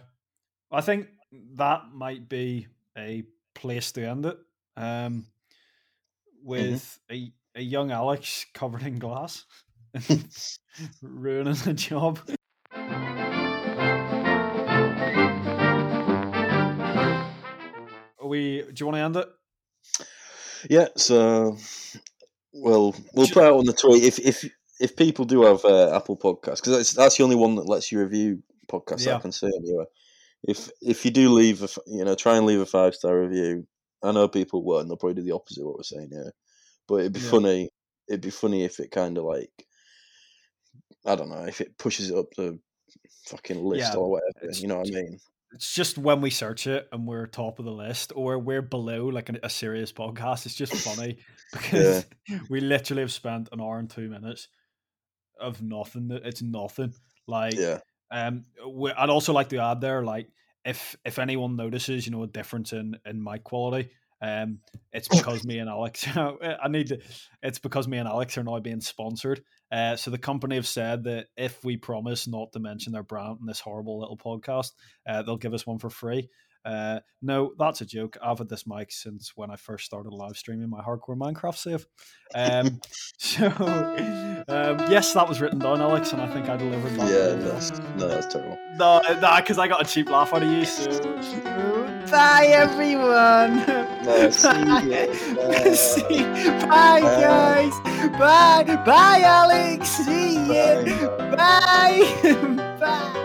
I think that might be a place to end it. Um, with a a young Alex covered in glass, ruining the job. Are we? Do you want to end it? Yeah, so well, we'll Ju- put out on the tweet if if if people do have uh, Apple Podcasts because that's that's the only one that lets you review podcasts Yeah. I can see anyway. If if you do leave a, you know try and leave a five star review, I know people won't. They'll probably do the opposite of what we're saying here, but it'd be Yeah. funny. It'd be funny if it kind of like I don't know if it pushes it up the fucking list Yeah, or whatever. You know what I mean? It's just when we search it and we're top of the list, or we're below like a, a serious podcast. It's just funny because we literally have spent an hour and two minutes of nothing. It's nothing. Like Yeah, Um, we- I'd also like to add there, like if if anyone notices, you know, a difference in in mic quality, um, it's because me and Alex. I need to. It's because me and Alex are now being sponsored. Uh, so the company have said that if we promise not to mention their brand in this horrible little podcast, uh, they'll give us one for free. Uh, no, that's a joke. I've had this mic since when I first started live streaming my hardcore Minecraft save. Um, so um, yes, that was written down, Alex, and I think I delivered that. yeah, that's, no, that's terrible. No, no, because I got a cheap laugh out of you. So bye, everyone. No, see ya. Bye. See- bye, guys. Bye, bye, Alex. See ya. Bye. Bye. bye.